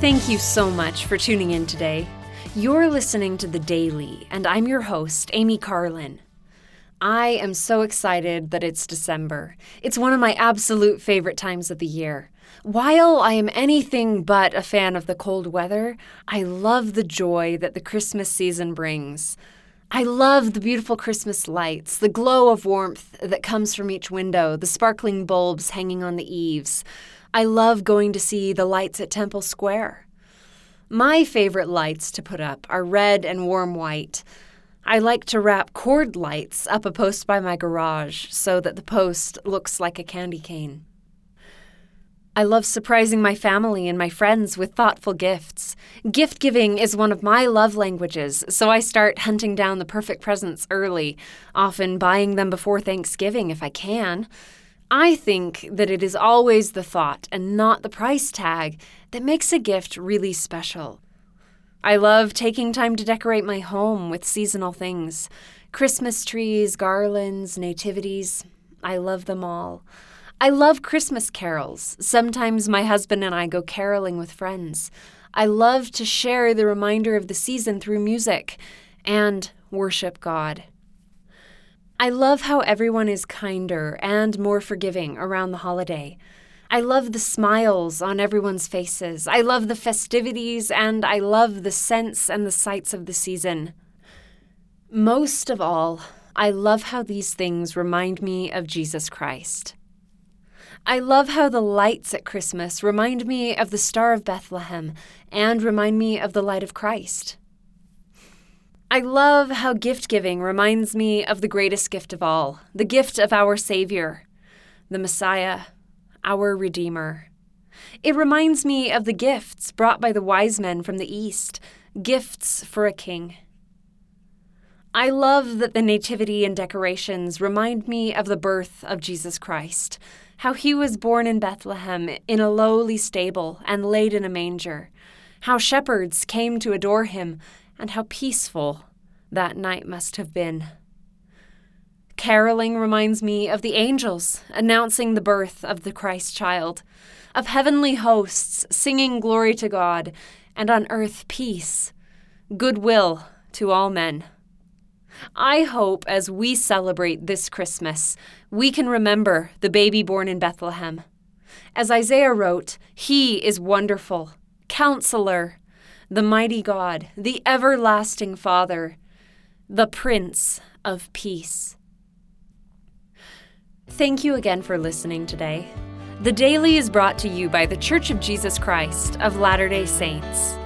Thank you so much for tuning in today. You're listening to The Daily, and I'm your host, Amy Carlin. I am so excited that it's December. It's one of my absolute favorite times of the year. While I am anything but a fan of the cold weather, I love the joy that the Christmas season brings. I love the beautiful Christmas lights, the glow of warmth that comes from each window, the sparkling bulbs hanging on the eaves. I love going to see the lights at Temple Square. My favorite lights to put up are red and warm white. I like to wrap cord lights up a post by my garage so that the post looks like a candy cane. I love surprising my family and my friends with thoughtful gifts. Gift giving is one of my love languages, so I start hunting down the perfect presents early, often buying them before Thanksgiving if I can. I think that it is always the thought and not the price tag that makes a gift really special. I love taking time to decorate my home with seasonal things Christmas trees, garlands, nativities. I love them all. I love Christmas carols. Sometimes my husband and I go caroling with friends. I love to share the reminder of the season through music and worship God. I love how everyone is kinder and more forgiving around the holiday. I love the smiles on everyone's faces. I love the festivities and I love the scents and the sights of the season. Most of all, I love how these things remind me of Jesus Christ. I love how the lights at Christmas remind me of the Star of Bethlehem and remind me of the light of Christ. I love how gift giving reminds me of the greatest gift of all the gift of our Savior, the Messiah, our Redeemer. It reminds me of the gifts brought by the wise men from the East, gifts for a king. I love that the nativity and decorations remind me of the birth of Jesus Christ, how he was born in Bethlehem in a lowly stable and laid in a manger, how shepherds came to adore him and how peaceful that night must have been. Caroling reminds me of the angels announcing the birth of the Christ child, of heavenly hosts singing glory to God, and on earth peace, goodwill to all men. I hope as we celebrate this Christmas, we can remember the baby born in Bethlehem. As Isaiah wrote, He is wonderful, Counselor, the mighty God, the everlasting Father, the Prince of Peace. Thank you again for listening today. The Daily is brought to you by The Church of Jesus Christ of Latter day Saints.